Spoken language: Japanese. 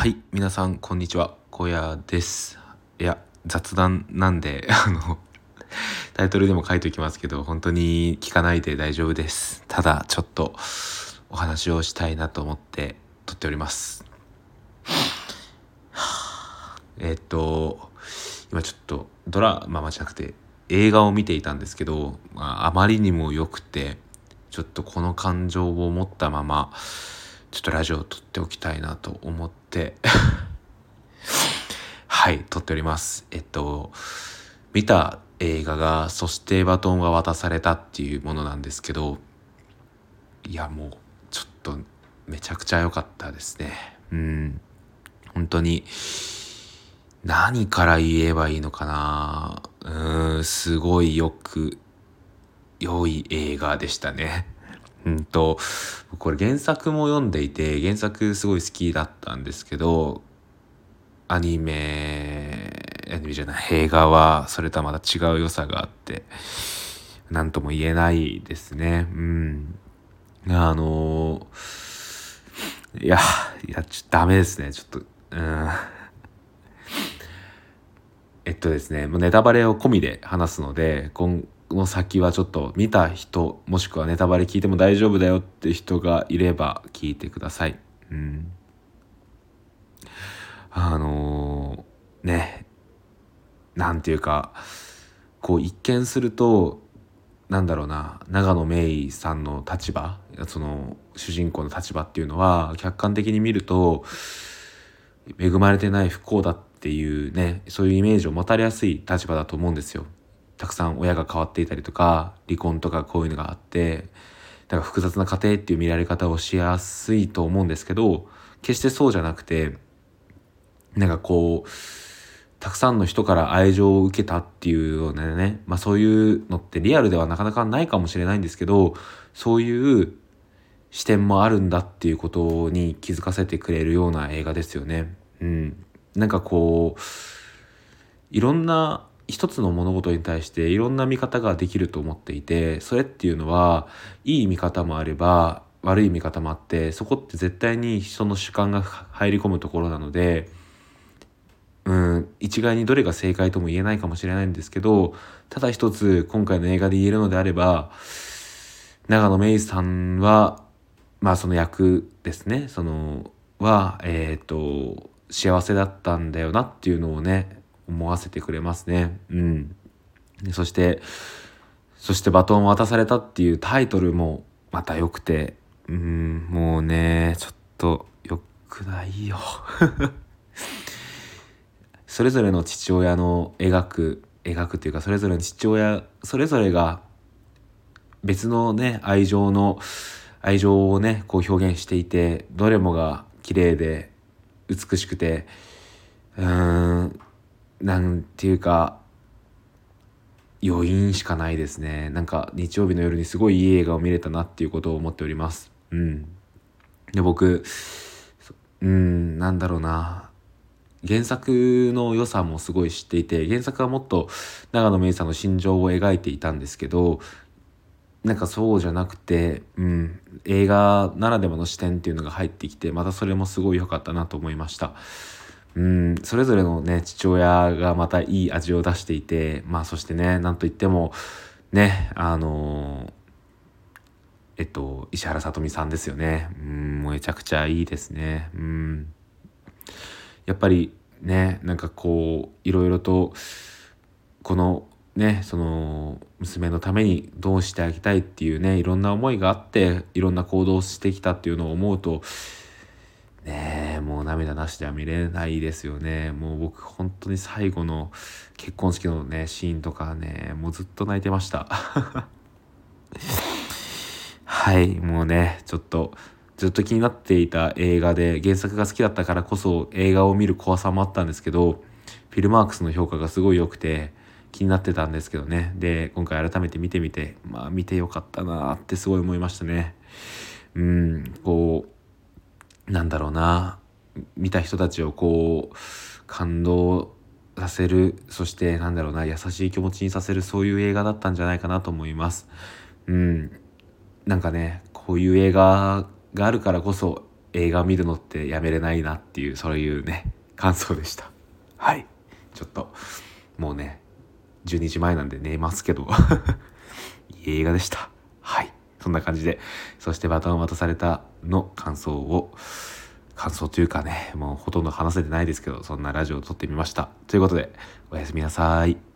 はい、皆さん、こんにちは。小屋です。いや、雑談なんで、あの、タイトルでも書いておきますけど、本当に聞かないで大丈夫です。ただ、ちょっと、お話をしたいなと思って撮っております。えっと、今ちょっと、ドラマじゃなくて、映画を見ていたんですけど、まあ、あまりにも良くて、ちょっとこの感情を持ったまま、ちょっとラジオを撮っておきたいなと思って。はい撮っております。えっと見た映画が「そしてバトンは渡された」っていうものなんですけどいやもうちょっとめちゃくちゃ良かったですね。うん。本当に何から言えばいいのかな。うんすごいよく良い映画でしたね。うんとこれ原作も読んでいて原作すごい好きだったんですけどアニメアニメじゃない映画はそれとはまた違う良さがあって何とも言えないですね。うん。あのいやいやちょっとダメですね。ちょっとうん。えっとですねもうネタバレを込みで話すので今の先はちょっと見た人もしくはネタバレ聞いても大丈夫だよって人がいれば聞いてください。うん、あのー、ねなんていうかこう一見するとなんだろうな長野芽郁さんの立場その主人公の立場っていうのは客観的に見ると恵まれてない不幸だっていうねそういうイメージを持たれやすい立場だと思うんですよ。たくさん親が変わっていたりとか離婚とかこういうのがあってだから複雑な家庭っていう見られ方をしやすいと思うんですけど決してそうじゃなくてなんかこうたくさんの人から愛情を受けたっていうようなね、まあ、そういうのってリアルではなかなかないかもしれないんですけどそういう視点もあるんだっていうことに気づかせてくれるような映画ですよね。うん、なんかこういろんな一つの物事に対していろんな見方ができると思っていてそれっていうのはいい見方もあれば悪い見方もあってそこって絶対に人の主観が入り込むところなのでうん一概にどれが正解とも言えないかもしれないんですけどただ一つ今回の映画で言えるのであれば長野芽郁さんはまあその役ですね。そのはえっ、ー、と幸せだったんだよなっていうのをね思わせてくれますね。うん。そして、そしてバトンを渡されたっていうタイトルもまた良くて、うん、もうね、ちょっと良くないよ。それぞれの父親の描く、描くっていうか、それぞれの父親、それぞれが別のね、愛情の、愛情をね、こう表現していて、どれもが綺麗で美しくて、うん、なんていうか余韻しかないですね。なんか日曜日の夜にすごいいい映画を見れたなっていうことを思っております。うん。で僕うんなんだろうな。原作の良さもすごい知っていて原作はもっと長野芽郁さんの心情を描いていたんですけどなんかそうじゃなくて、うん、映画ならではの視点っていうのが入ってきてまたそれもすごい良かったなと思いました。うん、それぞれのね父親がまたいい味を出していてまあそしてねなんといってもねあのえっと石原さとみさんですよね。うんめちゃくちゃいいですね。うん。やっぱりねなんかこういろいろとこのねその娘のためにどうしてあげたいっていうねいろんな思いがあっていろんな行動をしてきたっていうのを思うとねえもう涙なしでは見れないですよね。もう僕本当に最後の結婚式のねシーンとかねもうずっと泣いてました。はいもうねちょっとずっと気になっていた映画で原作が好きだったからこそ映画を見る怖さもあったんですけどフィルマークスの評価がすごい良くて気になってたんですけどね。で今回改めて見てみてまあ見てよかったなってすごい思いましたね。うんこうなんだろうな。見た人たちをこう感動させる。そしてなんだろうな。優しい気持ちにさせる。そういう映画だったんじゃないかなと思います。うん。なんかねこういう映画があるからこそ映画見るのってやめれないなっていうそういうね感想でした。はい。ちょっともうね12時前なんで寝ますけど。いい映画でした。はい。そんな感じでそしてバトンを渡されたの感想を感想というかねもうほとんど話せてないですけどそんなラジオを撮ってみました。ということでおやすみなさい。